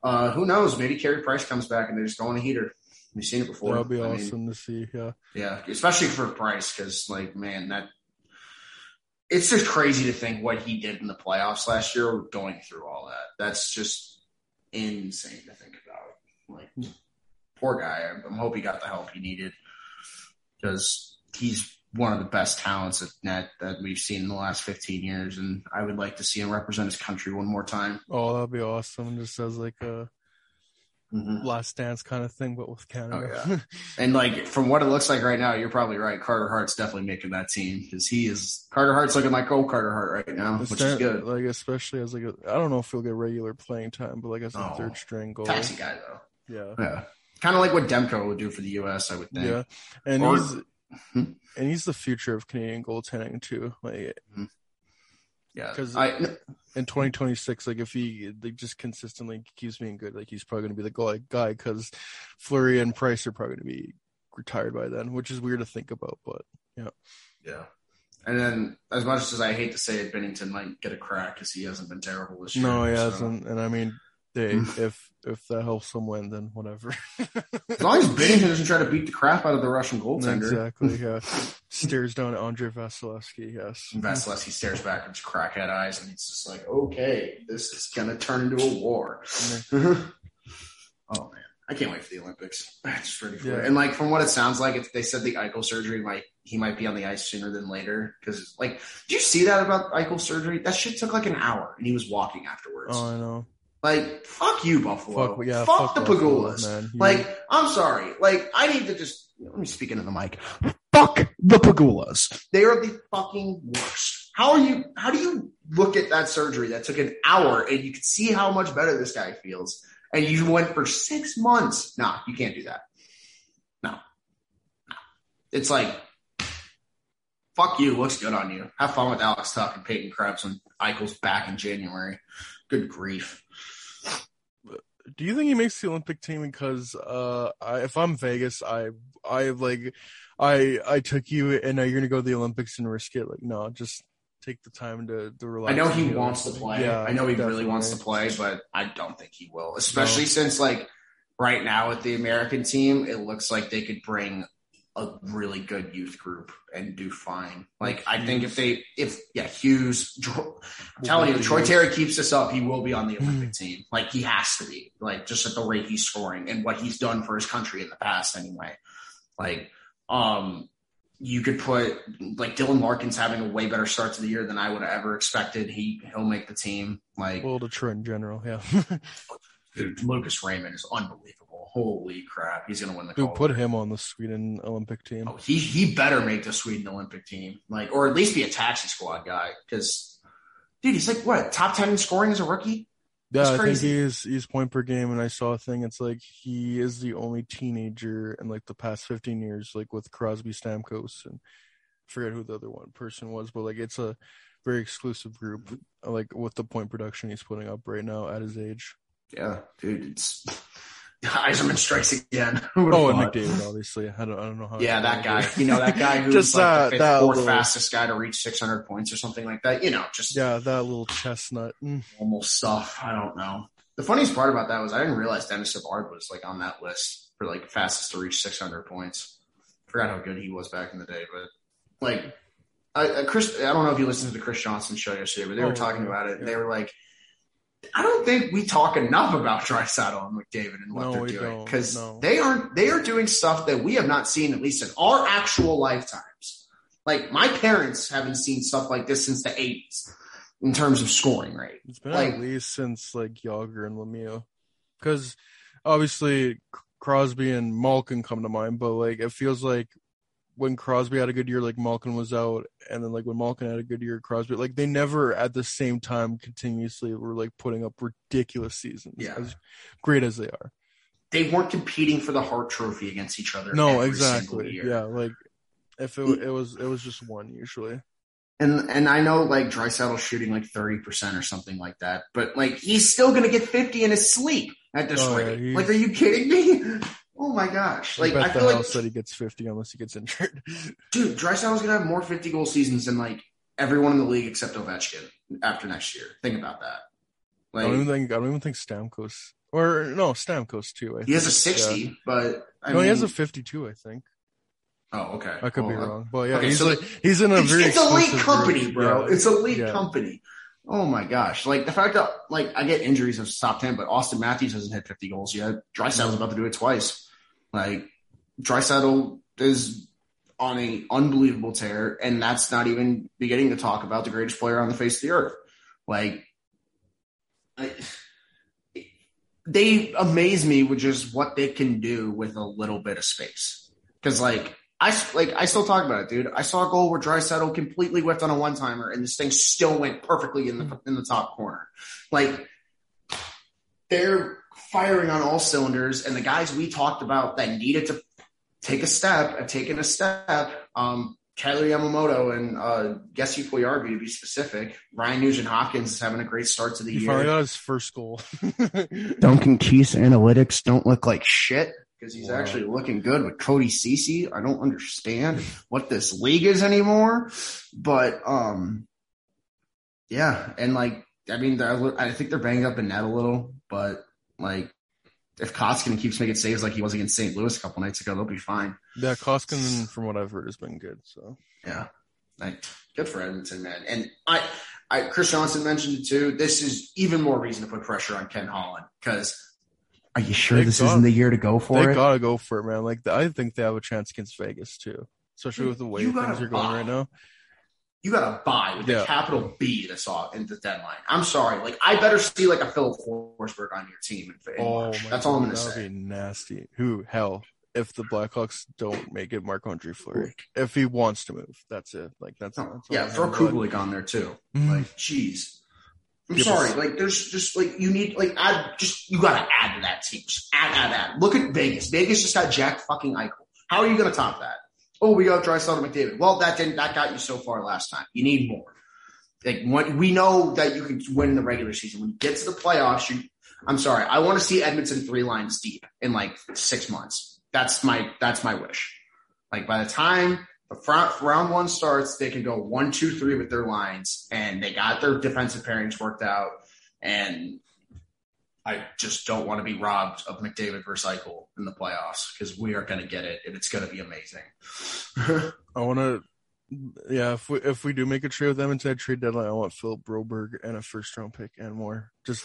uh, who knows? Maybe Carey Price comes back and they just go on a heater. We've seen it before. That'll be I mean, awesome to see. Yeah, yeah, especially for Price, because like, man, that it's just crazy to think what he did in the playoffs last year, going through all that. That's just insane to think about. Like, poor guy. I, I hope he got the help he needed because he's one of the best talents at net that we've seen in the last 15 years, and I would like to see him represent his country one more time. oh, that'd be awesome. Just as like a Mm-hmm. last dance kind of thing, but with Canada. Oh, yeah. And like from what it looks like right now, you're probably right. Carter Hart's definitely making that team because he is Carter Hart's looking like old Carter Hart right now, It's which is good. Like especially as like a, I don't know if he'll get regular playing time, but like as a Oh, third string goal. Taxi guy though, Yeah. yeah, kind of like what Demko would do for the U.S. I would think. Yeah. And Or- he's. Mm-hmm. and he's the future of Canadian goaltending too. Like mm-hmm. yeah. 'Cause- I in 2026, like if he like, just consistently keeps being good, like he's probably going to be the goal guy because Fleury and Price are probably going to be retired by then, which is weird to think about, but yeah, yeah. And then, as much as I hate to say it, Binnington might get a crack because he hasn't been terrible this year. no, he so- hasn't. And I mean, Hey, mm. if if that helps someone, win, then whatever. As long as Binnington doesn't try to beat the crap out of the Russian goaltender. exactly. Yeah. Stares down at Andrei Vasilevskiy. Yes. Vasilevskiy stares back with his crackhead eyes, and he's just like, "Okay, this is gonna turn into a war." Mm-hmm. oh man, I can't wait for the Olympics. I'm just ready for Yeah. it. And like from what it sounds like, if they said the Eichel surgery might he might be on the ice sooner than later because like, did you see that about Eichel surgery? That shit took like an hour, and he was walking afterwards. Oh, I know. Like, fuck you, Buffalo. Fuck, yeah, fuck, fuck the Buffalo, Pegulas. man. Like, I'm sorry. Like, I need to just let me speak into the mic. Fuck the Pegulas. They are the fucking worst. How are you? How do you look at that surgery that took an hour and you can see how much better this guy feels, and you went for six months? Nah, you can't do that. No, no. It's like. Fuck you. Looks good on you. Have fun with Alex Tuch and Peyton Krebs when Eichel's back in January. Good grief. Do you think he makes the Olympic team because uh I, if I'm Vegas, I I like I I took you and now you're gonna go to the Olympics and risk it? Like no, just take the time to to relax. I know he wants to play. Yeah, I know he really wants to play, but I don't think he will. Especially since like right now with the American team, it looks like they could bring a really good youth group and do fine. Like I think if they if yeah, Hughes Dro- I'm telling you, if Troy Terry keeps this up, he will be on the Olympic team. Like he has to be. Like just at the rate he's scoring and what he's done for his country in the past anyway. Like um you could put like Dylan Larkin's having a way better start to the year than I would have ever expected. He he'll make the team. Like Well, Detroit in general, yeah. dude, Lucas Raymond is unbelievable. Holy crap, he's gonna win the. Dude, gold. put him on the Sweden Olympic team. Oh, he he better make the Sweden Olympic team, like or at least be a taxi squad guy. Because dude, he's like what top ten in scoring as a rookie. Yeah, That's I think crazy. he is he's point per game, and I saw a thing. It's like he is the only teenager in like the past fifteen years, like with Crosby, Stamkos, and I forget who the other one person was, but like it's a very exclusive group. Like with the point production he's putting up right now at his age. Yeah, dude, it's Yzerman strikes again. Oh, and? McDavid, obviously. I don't, I don't know how. Yeah, that guy. You know that guy who's Just, like uh, the fifth, fourth little- fastest guy to reach 600 points or something like that. You know, just Yeah, that little chestnut. Mm. normal stuff. I don't know. The funniest part about that was I didn't realize Denis Savard was like on that list for like fastest to reach 600 points. Forgot how good he was back in the day, but like, I, I, Chris, I don't know if you listened to the Chris Johnson show yesterday, but they were Oh, talking about it. and They were like, I don't think we talk enough about Draisaitl and McDavid and what No, they're doing because No. they aren't. They are doing stuff that we have not seen at least in our actual lifetimes. Like my parents haven't seen stuff like this since the 80s in terms of scoring rate. It's been Like- at least since like Jagr and Lemieux, because obviously Crosby and Malkin come to mind, but like it feels like when Crosby had a good year, like Malkin was out, and then like when Malkin had a good year, Crosby like they never at the same time continuously were like putting up ridiculous seasons, Yeah. as great as they are. They weren't competing for the Hart Trophy against each other. No, exactly, yeah, like if it, it was it was just one usually. And and I know like Draisaitl's shooting like thirty percent or something like that, but like he's still gonna get fifty in his sleep at this Oh, rate. he's- like, are you kidding me? Oh my gosh! Like I I feel like that he gets fifty unless he gets injured. dude, Draisaitl's gonna have more fifty goal seasons than like everyone in the league except Ovechkin after next year. Think about that. I don't even think I don't even think Stamkos or no Stamkos too. I he has a think, yeah. sixty, but I no, mean, he has a 52, I think. oh okay. I could be uh, wrong, but yeah, okay, he's so like he's in a it's, very it's elite exclusive company, group. bro. Yeah. It's elite Yeah. company. Oh my gosh! Like the fact that like I get injuries of top ten, but Auston Matthews hasn't hit fifty goals yet. Draisaitl's mm. about to do it twice. Like Draisaitl is on a unbelievable tear, and that's not even beginning to talk about the greatest player on the face of the earth. Like, I, they amaze me with just what they can do with a little bit of space. Because like I like I still talk about it, dude. I saw a goal where Draisaitl completely whipped on a one timer, and this thing still went perfectly in the in the top corner. Like they're firing on all cylinders, and the guys we talked about that needed to take a step have taken a step. Um, Kailer Yamamoto and uh, Jesse Puljujarvi to be specific. Ryan Nugent Hopkins is having a great start to the He year. finally got his first goal. Duncan Keith's analytics don't look like shit because he's Wow. actually looking good with Cody Cece. I don't understand what this league is anymore, but um, yeah, and like I mean, I think they're banged up in net a little, but like if Koskinen keeps making saves like he was against St. Louis a couple nights ago, they'll be fine. Yeah, Koskinen, from what I've heard, has been good. So Yeah, like good for Edmonton, man. And I, I Chris Johnson mentioned it too. This is even more reason to put pressure on Ken Holland because. Are you sure They this got- isn't the year to go for they it? gotta go for it, man. Like I think they have a chance against Vegas too, especially with the way You things are going right now. You got to buy with Yeah. a capital B this off in the deadline. I'm sorry, like I better see like a Filip Forsberg on your team. In, in Oh That's all I'm gonna say. nasty. Who hell? If the Blackhawks don't make it, Marc Andre Fleury. If he wants to move, that's it. Like that's, that's all yeah, I throw Kubalik on there too. Mhm. Like, jeez. I'm but- sorry. Like, there's just like you need like add just you got to add to that team. Just add, add, add. Look at Vegas. Vegas just got Jack fucking Eichel. How are you gonna top that? Oh, we got Draisaitl McDavid. Well, that didn't that got you so far last time. You need more. Like we know that you can win the regular season. When you get to the playoffs, you. I'm sorry. I want to see Edmonton three lines deep in like six months. That's my that's my wish. Like by the time the front round one starts, they can go one, two, three with their lines, and they got their defensive pairings worked out. And I just don't want to be robbed of McDavid Eichel in the playoffs because we are going to get it, and it's going to be amazing. I want to. Yeah, if we if we do make a trade with them into trade deadline, I want Philip Broberg and a first round pick and more. Just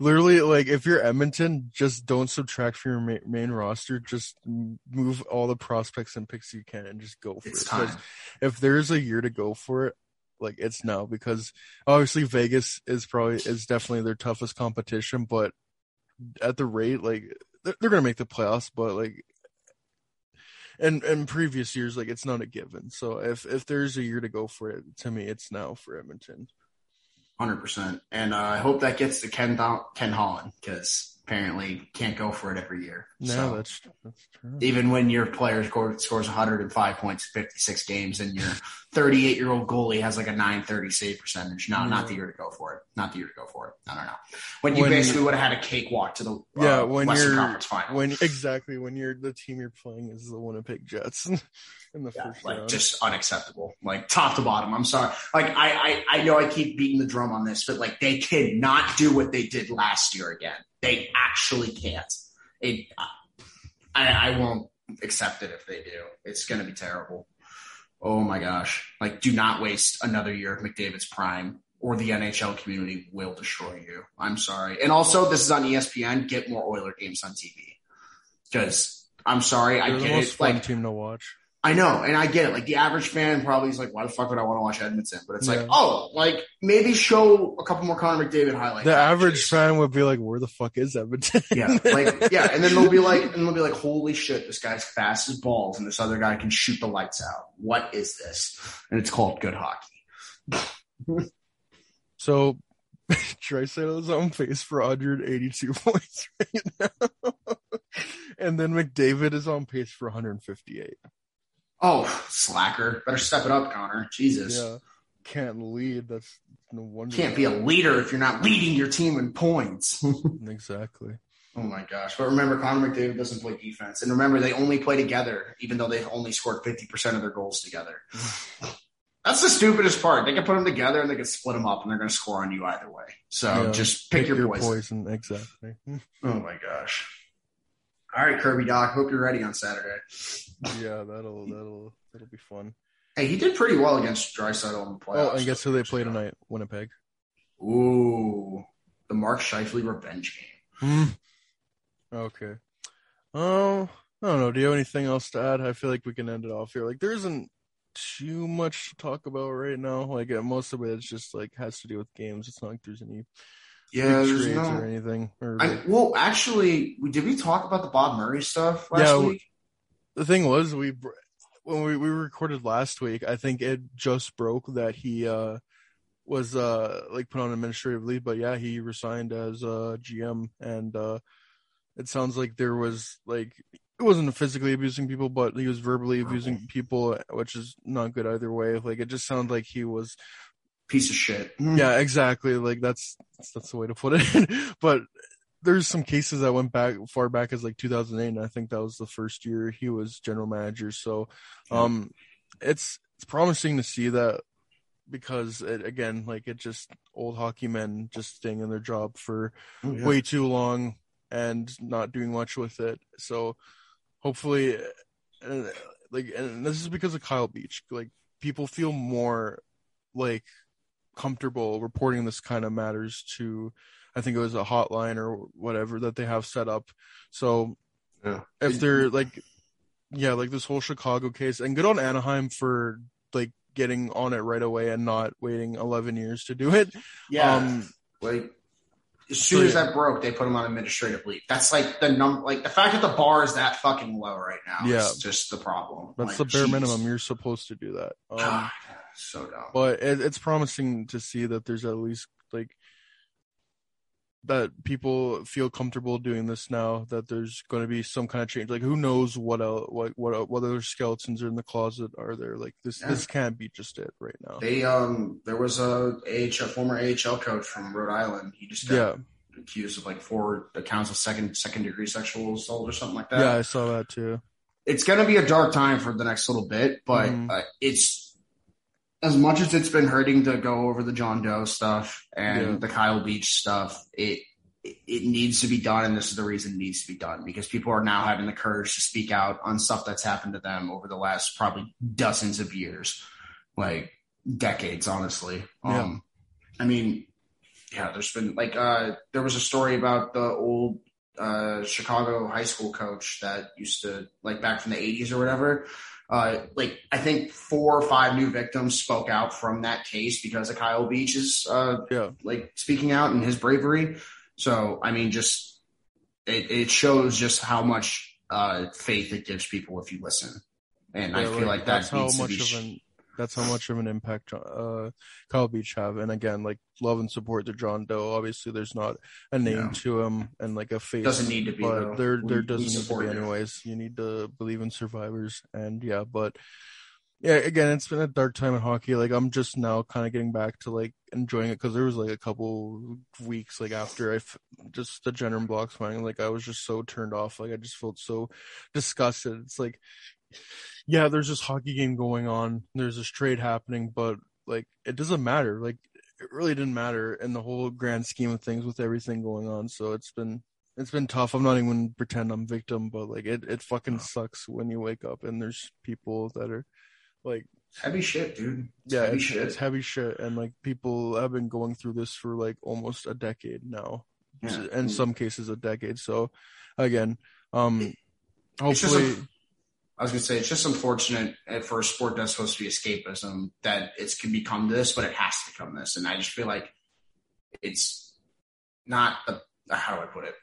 literally, like if you're Edmonton, just don't subtract from your main, main roster. Just move all the prospects and picks you can and just go for it's it. if there's a year to go for it, like it's now because obviously Vegas is probably is definitely their toughest competition, but at the rate like they're, they're gonna make the playoffs, but like and in previous years like it's not a given. So if if there's a year to go for it, to me it's now for Edmonton. Hundred percent, and uh, I hope that gets to Ken Ken Holland because apparently can't go for it every year. No, so that's that's true. even when your player score, scores 105 points in 56 games and your 38 year old goalie has like a 930 save percentage, no, not the year to go for it. Not the year to go for it. No, no, no. When you When- basically would have had a cakewalk to the uh, yeah, when Western you're Conference Final. when exactly when you're the team you're playing is the Winnipeg Jets in the Yeah, first like round. just unacceptable. Like top to bottom. I'm sorry. Like I, I, I know I keep beating the drum on this, but like they cannot do what they did last year again. They actually can't. It, I, I won't accept it if they do. It's going to be terrible. Oh my gosh! Like, do not waste another year of McDavid's prime, or the NHL community will destroy you. I'm sorry. And also, this is on ESPN. Get more Oiler games on TV because I'm sorry. I They're the get most it. fun Like team to watch. I know, and I get it. Like the average fan probably is like, "Why the fuck would I want to watch Edmonton?" But it's Yeah. like, oh, like maybe show a couple more Connor McDavid highlights. The average fan would be like, "Where the fuck is Edmonton?" yeah, like yeah, and then they'll be like, and they'll be like, "Holy shit, this guy's fast as balls, and this other guy can shoot the lights out. What is this?" And it's called good hockey. So Draisaitl's on pace for 182 points right now. and then McDavid is on pace for 158. Oh, slacker! Better step it up, Connor. Jesus, Yeah. Can't lead. That's no wonder. can't be a leader if you're not leading your team in points. Exactly. Oh my gosh. But remember, Connor McDavid doesn't play defense. And remember, they only play together, even though they've only scored 50% of their goals together. That's the stupidest part. They can put them together and they can split them up and they're going to score on you either way. So Yeah, just pick, your, poison. Exactly. Oh my gosh. All right, Kirby Dach. Hope you're ready on Saturday. Yeah, that'll that'll that'll be fun. Hey, he did pretty well against Draisaitl in the playoffs. Oh, and guess who they play tonight? Winnipeg. Ooh, the Mark Scheifele revenge game. Hmm. Okay. Oh, I don't know. Do you have anything else to add? I feel like we can end it off here. Like there isn't too much to talk about right now. Like most of it is just like has to do with games. It's not like there's any Yeah, there's no. or anything. Or I, well, actually, did we talk about the Bob Murray stuff last Yeah, week? the thing was we when we, we recorded last week i think it just broke that he uh was uh like put on administrative leave but yeah he resigned as uh gm and uh it sounds like there was like it wasn't physically abusing people but he was verbally abusing people which is not good either way like it just sounds like he was Piece of shit. yeah exactly like that's that's the way to put it but there's some cases that went back far back as like 2008 and i think that was the first year he was general manager so um it's it's promising to see that because it, again, like it just old hockey men just staying in their job for Oh, yeah. way too long and not doing much with it. So hopefully, uh, like, and this is because of Kyle Beach. Like, people feel more like comfortable reporting this kind of matters to. I think it was a hotline or whatever that they have set up. So Yeah. if they're like, yeah, like this whole Chicago case, and good on Anaheim for like getting on it right away and not waiting 11 years to do it. Yeah. Um, like as soon as yeah. that broke, they put him on administrative leave. That's like the num like the fact that the bar is that fucking low right now Yeah. is just the problem. That's Like, the bare jeez. minimum. You're supposed to do that. Um, God, so dumb. but it, it's promising to see that there's at least like that people feel comfortable doing this now. That there's going to be some kind of change. Like who knows what else, what what what other skeletons are in the closet are there? Like this Yeah. this can't be just it right now. They um there was a AHL former AHL coach from Rhode Island. He just got Yeah, accused of like four accounts of second second degree sexual assault or something like that. yeah, I saw that too. it's going to be a dark time for the next little bit, but Mhm. uh, it's as much as it's been hurting to go over the John Doe stuff and Yeah. the Kyle Beach stuff. It it needs to be done, and this is the reason it needs to be done because people are now having the courage to speak out on stuff that's happened to them over the last probably dozens of years, like decades, honestly. Yeah. Um, I mean, yeah, there's been like uh, there was a story about the old uh, Chicago high school coach that used to like back from the 80s or whatever. Uh, like I think four or five new victims spoke out from that case because of Kyle Beach's uh, Yeah, like speaking out and his bravery. So I mean, just it, it shows just how much uh, faith it gives people if you listen, and I feel like, that that's how to much be. of an that's how much of an impact uh Kyle Beach have. And again, like love and support to John Doe. Obviously, there's not a name to him and like a face. Doesn't need to be, but though. there there we doesn't need to be anyways. You need to believe in survivors, and yeah, but yeah, again, it's been a dark time in hockey. Like I'm just now kind of getting back to like enjoying it because there was like a couple weeks like after I f- just the Jenner and Blocks fighting, like I was just so turned off. Like I just felt so disgusted. It's like, yeah, there's this hockey game going on. There's this trade happening, but like it doesn't matter. Like it really didn't matter in the whole grand scheme of things with everything going on. So it's been it's been tough. I'm not even pretend I'm victim, but like it it fucking sucks when you wake up and there's people that are like It's heavy shit, dude. It's yeah, heavy it's, shit. it's heavy shit, and like people have been going through this for like almost a decade now, Yeah. in some cases a decade. So, again, um, hopefully, I was gonna say it's just unfortunate for a sport that's supposed to be escapism that it's can become this, but it has to become this, and I just feel like it's not the how do I put it?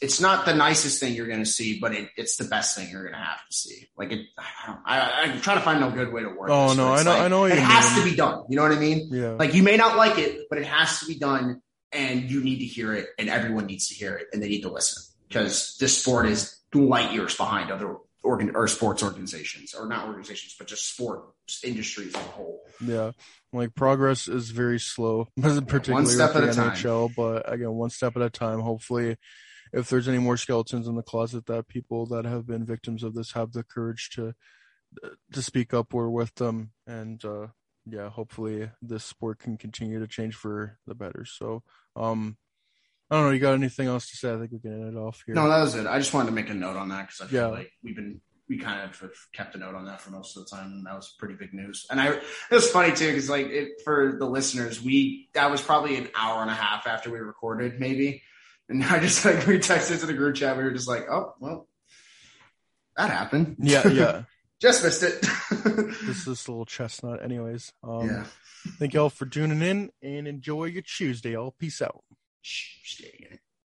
It's not the nicest thing you're gonna see, but it, it's the best thing you're gonna have to see. Like it, I, don't- I, I'm trying to find no good way to word. Oh, this, no, I know- like, I know what it has mean. to be done. You know what I mean? yeah, Like you may not like it, but it has to be done, and you need to hear it, and everyone needs to hear it, and they need to listen because this sport is light years behind other organ or sports organizations, or not organizations, but just sport industries as a whole. yeah. Like progress is very slow, particularly step with the at a time. NHL. But again, one step at a time. Hopefully, if there's any more skeletons in the closet, that people that have been victims of this have the courage to to speak up. We're with them, and uh, yeah, hopefully this sport can continue to change for the better. So, um, I don't know. You got anything else to say? I think we can end it off here. No, that was it. I just wanted to make a note on that because I feel Yeah. like we've been we kind of have kept a note on that for most of the time, and that was pretty big news. And I it was funny too because like it, for the listeners, we that was probably an hour and a half after we recorded, maybe. And I just like we texted to the group chat. We were just like, oh well, that happened. yeah, yeah. just missed it. this is this little chestnut. Anyways, um, yeah. thank y'all for tuning in and enjoy your Tuesday. All peace out. Shh, stay in it.